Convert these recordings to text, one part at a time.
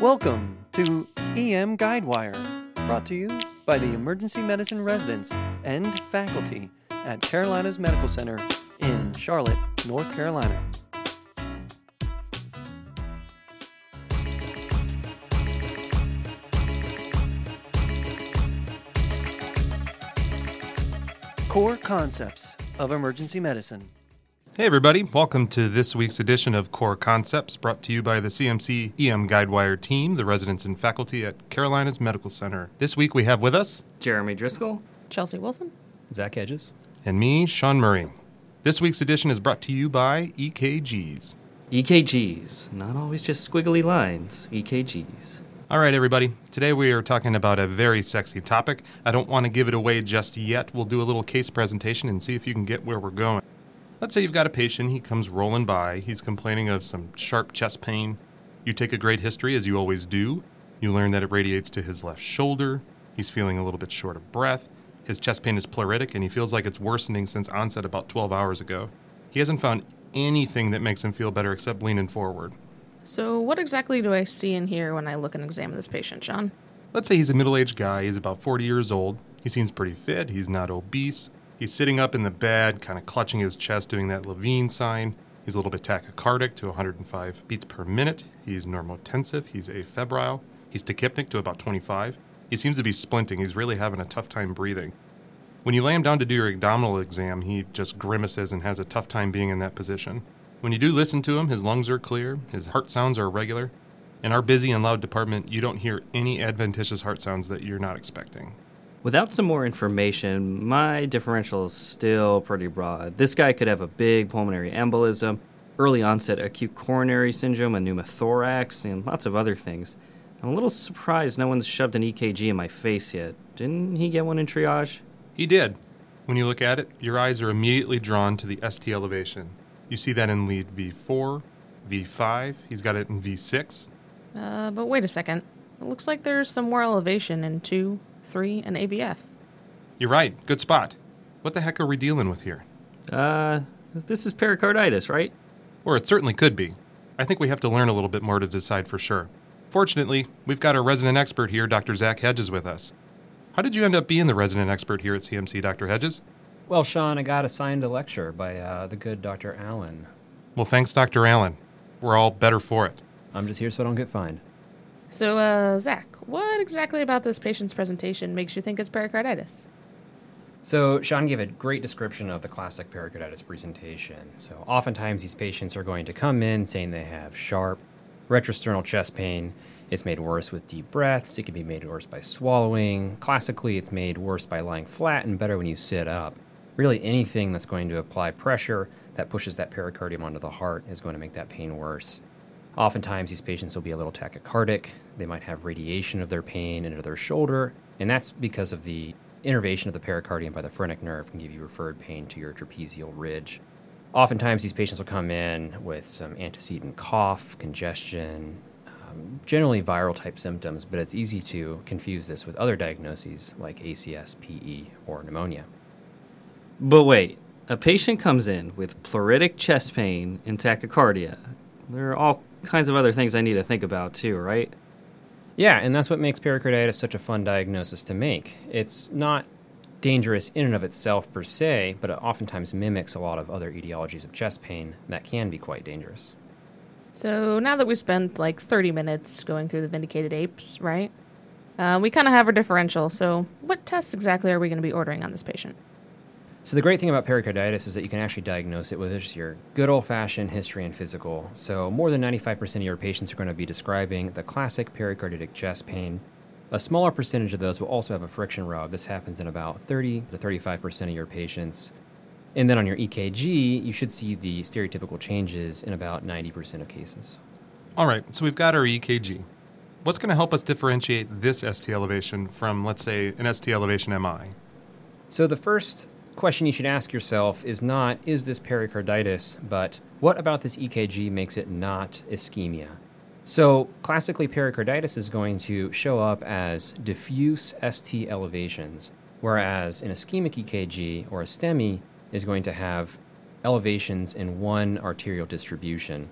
Welcome to EM Guidewire, brought to you by the emergency medicine residents and faculty at Carolinas Medical Center in Charlotte, North Carolina. Core Concepts of Emergency Medicine. Hey, everybody. Welcome to this week's edition of Core Concepts, brought to you by the CMC EM Guidewire team, the residents and faculty at Carolinas Medical Center. This week we have with us, Jeremy Driscoll. Chelsea Wilson. Zach Hedges, and me, Sean Murray. This week's edition is brought to you by EKGs. EKGs. Not always just squiggly lines. EKGs. All right, everybody. Today we are talking about a very sexy topic. I don't want to give it away just yet. We'll do a little case presentation and see if you can get where we're going. Let's say you've got a patient, he comes rolling by, he's complaining of some sharp chest pain. You take a great history, as you always do. You learn that it radiates to his left shoulder. He's feeling a little bit short of breath. His chest pain is pleuritic, and he feels like it's worsening since onset about 12 hours ago. He hasn't found anything that makes him feel better except leaning forward. So, what exactly do I see in here when I look and examine this patient, Sean? Let's say he's a middle aged guy. He's about 40 years old. He seems pretty fit. He's not obese. He's sitting up in the bed, kind of clutching his chest, doing that Levine sign. He's a little bit tachycardic to 105 beats per minute. He's normotensive. He's afebrile. He's tachypneic to about 25. He seems to be splinting. He's really having a tough time breathing. When you lay him down to do your abdominal exam, he just grimaces and has a tough time being in that position. When you do listen to him, his lungs are clear, his heart sounds are regular. In our busy and loud department, you don't hear any adventitious heart sounds that you're not expecting. Without some more information, my differential is still pretty broad. This guy could have a big pulmonary embolism, early onset acute coronary syndrome, a pneumothorax, and lots of other things. I'm a little surprised no one's shoved an EKG in my face yet. Didn't he get one in triage? He did. When you look at it, your eyes are immediately drawn to the ST elevation. You see that in lead V4, V5, he's got it in V6. Uh, but wait a second. It looks like there's some more elevation in 2, 3, and AVF. You're right, good spot. What the heck are we dealing with here? Uh, this is pericarditis, right? Or it certainly could be. I think we have to learn a little bit more to decide for sure. Fortunately, we've got our resident expert here, Dr. Zach Hedges, with us. How did you end up being the resident expert here at CMC, Dr. Hedges? Well, Sean, I got assigned a lecture by uh, the good Dr. Allen. Well, thanks, Dr. Allen. We're all better for it. I'm just here so I don't get fined. So, uh, Zach, what exactly about this patient's presentation makes you think it's pericarditis? So, Sean gave a great description of the classic pericarditis presentation. So, oftentimes these patients are going to come in saying they have sharp retrosternal chest pain. It's made worse with deep breaths. It can be made worse by swallowing. Classically, it's made worse by lying flat and better when you sit up. Really, anything that's going to apply pressure that pushes that pericardium onto the heart is going to make that pain worse. Oftentimes, these patients will be a little tachycardic. They might have radiation of their pain into their shoulder, and that's because of the innervation of the pericardium by the phrenic nerve can give you referred pain to your trapezial ridge. Oftentimes, these patients will come in with some antecedent cough, congestion, um, generally viral type symptoms, but it's easy to confuse this with other diagnoses like ACS, PE, or pneumonia. But wait, a patient comes in with pleuritic chest pain and tachycardia. There are all kinds of other things I need to think about too, right? Yeah, and that's what makes pericarditis such a fun diagnosis to make. It's not dangerous in and of itself per se, but it oftentimes mimics a lot of other etiologies of chest pain that can be quite dangerous. So, now that we spent like 30 minutes going through the vindicated apes, right? Uh, we kind of have our differential, so what tests exactly are we going to be ordering on this patient? So, the great thing about pericarditis is that you can actually diagnose it with just your good old fashioned history and physical. So, more than 95% of your patients are going to be describing the classic pericarditic chest pain. A smaller percentage of those will also have a friction rub. This happens in about 30 to 35% of your patients. And then on your EKG, you should see the stereotypical changes in about 90% of cases. All right, so we've got our EKG. What's going to help us differentiate this ST elevation from, let's say, an ST elevation MI? So, the first question you should ask yourself is not, is this pericarditis, but what about this EKG makes it not ischemia? So, classically, pericarditis is going to show up as diffuse ST elevations, whereas an ischemic EKG or a STEMI is going to have elevations in one arterial distribution.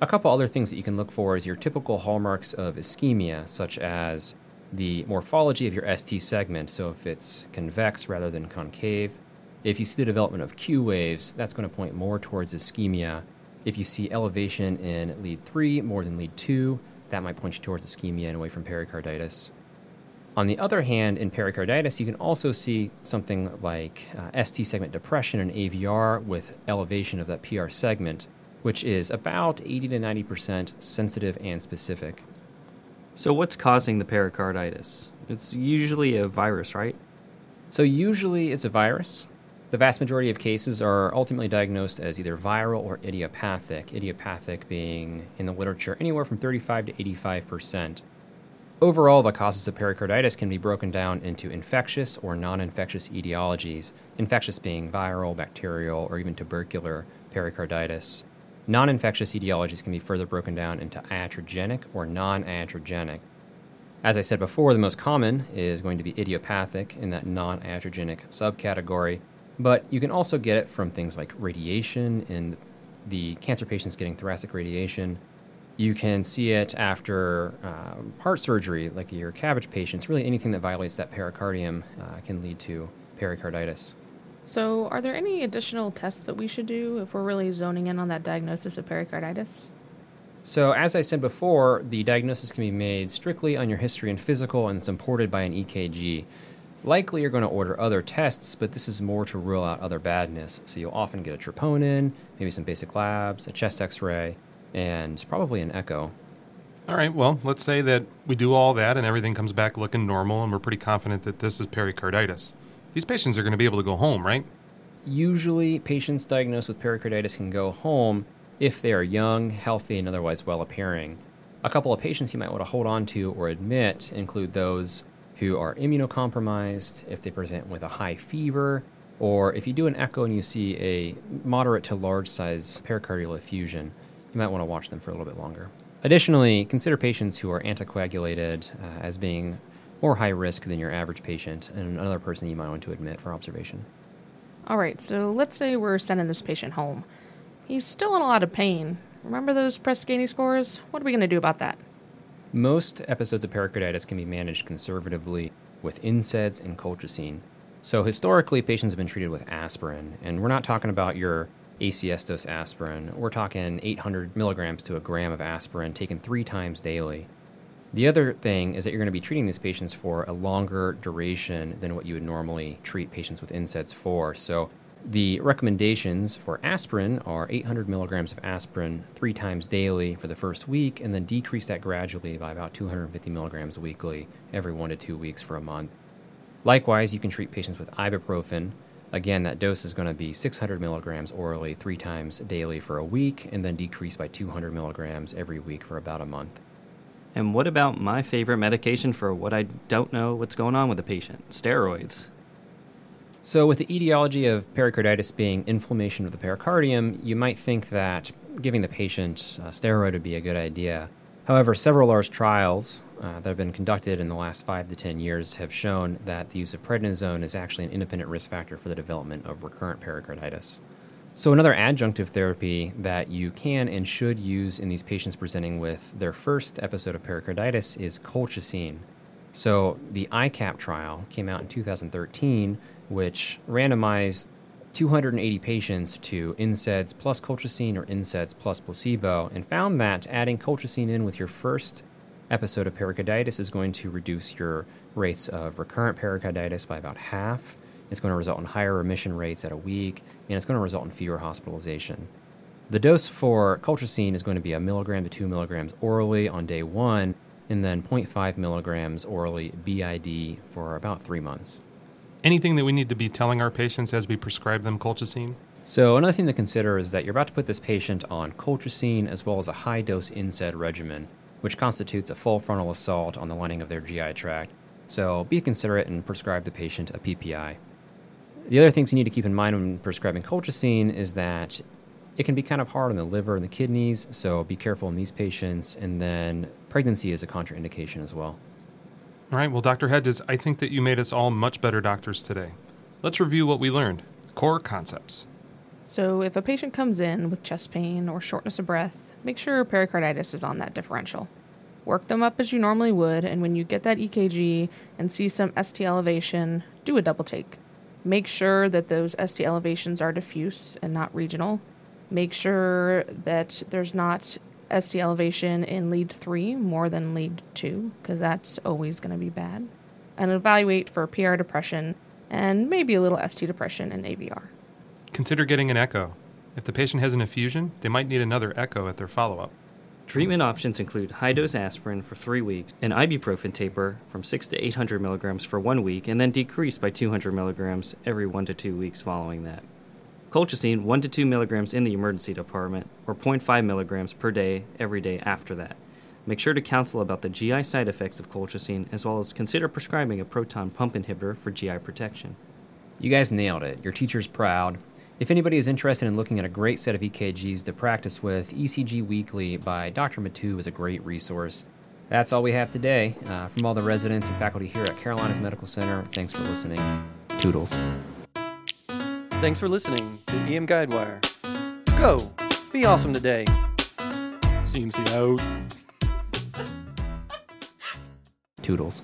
A couple other things that you can look for is your typical hallmarks of ischemia, such as the morphology of your ST segment. So if it's convex rather than concave, if you see the development of Q waves, that's going to point more towards ischemia. If you see elevation in lead 3 more than lead 2, that might point you towards ischemia and away from pericarditis. On the other hand, in pericarditis, you can also see something like uh, ST segment depression and AVR with elevation of that PR segment, which is about 80 to 90% sensitive and specific. So, what's causing the pericarditis? It's usually a virus, right? So, usually it's a virus. The vast majority of cases are ultimately diagnosed as either viral or idiopathic, idiopathic being in the literature anywhere from 35 to 85%. Overall, the causes of pericarditis can be broken down into infectious or non infectious etiologies, infectious being viral, bacterial, or even tubercular pericarditis. Non infectious etiologies can be further broken down into iatrogenic or non iatrogenic. As I said before, the most common is going to be idiopathic in that non iatrogenic subcategory, but you can also get it from things like radiation and the cancer patients getting thoracic radiation. You can see it after um, heart surgery, like your CABG patients. Really, anything that violates that pericardium uh, can lead to pericarditis. So, are there any additional tests that we should do if we're really zoning in on that diagnosis of pericarditis? So, as I said before, the diagnosis can be made strictly on your history and physical, and it's imported by an EKG. Likely, you're going to order other tests, but this is more to rule out other badness. So, you'll often get a troponin, maybe some basic labs, a chest x ray, and probably an echo. All right, well, let's say that we do all that and everything comes back looking normal and we're pretty confident that this is pericarditis. These patients are going to be able to go home, right? Usually, patients diagnosed with pericarditis can go home if they are young, healthy, and otherwise well appearing. A couple of patients you might want to hold on to or admit include those who are immunocompromised, if they present with a high fever, or if you do an echo and you see a moderate to large size pericardial effusion, you might want to watch them for a little bit longer. Additionally, consider patients who are anticoagulated uh, as being more high risk than your average patient and another person you might want to admit for observation. All right, so let's say we're sending this patient home. He's still in a lot of pain. Remember those Press Ganey scores? What are we going to do about that? Most episodes of pericarditis can be managed conservatively with NSAIDs and colchicine. So historically, patients have been treated with aspirin, and we're not talking about your ACS dose aspirin. We're talking 800 milligrams to a gram of aspirin taken three times daily. The other thing is that you're going to be treating these patients for a longer duration than what you would normally treat patients with NSAIDs for. So the recommendations for aspirin are 800 milligrams of aspirin three times daily for the first week, and then decrease that gradually by about 250 milligrams weekly every one to two weeks for a month. Likewise, you can treat patients with ibuprofen. Again, that dose is going to be 600 milligrams orally three times daily for a week, and then decrease by 200 milligrams every week for about a month. And what about my favorite medication for what I don't know what's going on with the patient? Steroids. So, with the etiology of pericarditis being inflammation of the pericardium, you might think that giving the patient a steroid would be a good idea. However, several large trials uh, that have been conducted in the last five to ten years have shown that the use of prednisone is actually an independent risk factor for the development of recurrent pericarditis. So, another adjunctive therapy that you can and should use in these patients presenting with their first episode of pericarditis is colchicine. So, the ICAP trial came out in 2013, which randomized 280 patients to NSAIDs plus colchicine or NSAIDs plus placebo and found that adding colchicine in with your first episode of pericarditis is going to reduce your rates of recurrent pericarditis by about half it's going to result in higher remission rates at a week, and it's going to result in fewer hospitalization. The dose for colchicine is going to be a milligram to two milligrams orally on day one, and then 0.5 milligrams orally BID for about three months. Anything that we need to be telling our patients as we prescribe them colchicine? So, another thing to consider is that you're about to put this patient on colchicine as well as a high dose NSAID regimen, which constitutes a full frontal assault on the lining of their GI tract. So, be considerate and prescribe the patient a PPI. The other things you need to keep in mind when prescribing colchicine is that it can be kind of hard on the liver and the kidneys, so be careful in these patients. And then pregnancy is a contraindication as well. All right, well, Dr. Hedges, I think that you made us all much better doctors today. Let's review what we learned. Core concepts. So, if a patient comes in with chest pain or shortness of breath, make sure pericarditis is on that differential. Work them up as you normally would, and when you get that EKG and see some ST elevation, do a double take. Make sure that those ST elevations are diffuse and not regional. Make sure that there's not ST elevation in lead 3 more than lead 2, because that's always going to be bad. And evaluate for PR depression and maybe a little ST depression in AVR. Consider getting an echo. If the patient has an effusion, they might need another echo at their follow up. Treatment options include high dose aspirin for three weeks, an ibuprofen taper from 6 to 800 milligrams for one week, and then decrease by 200 milligrams every one to two weeks following that. Colchicine 1 to 2 milligrams in the emergency department, or 0.5 milligrams per day every day after that. Make sure to counsel about the GI side effects of colchicine, as well as consider prescribing a proton pump inhibitor for GI protection. You guys nailed it. Your teacher's proud. If anybody is interested in looking at a great set of EKGs to practice with, ECG Weekly by Dr. Mattu is a great resource. That's all we have today. Uh, from all the residents and faculty here at Carolinas Medical Center, thanks for listening. Toodles. Thanks for listening to EM Guidewire. Go! Be awesome today. CMC out. Toodles.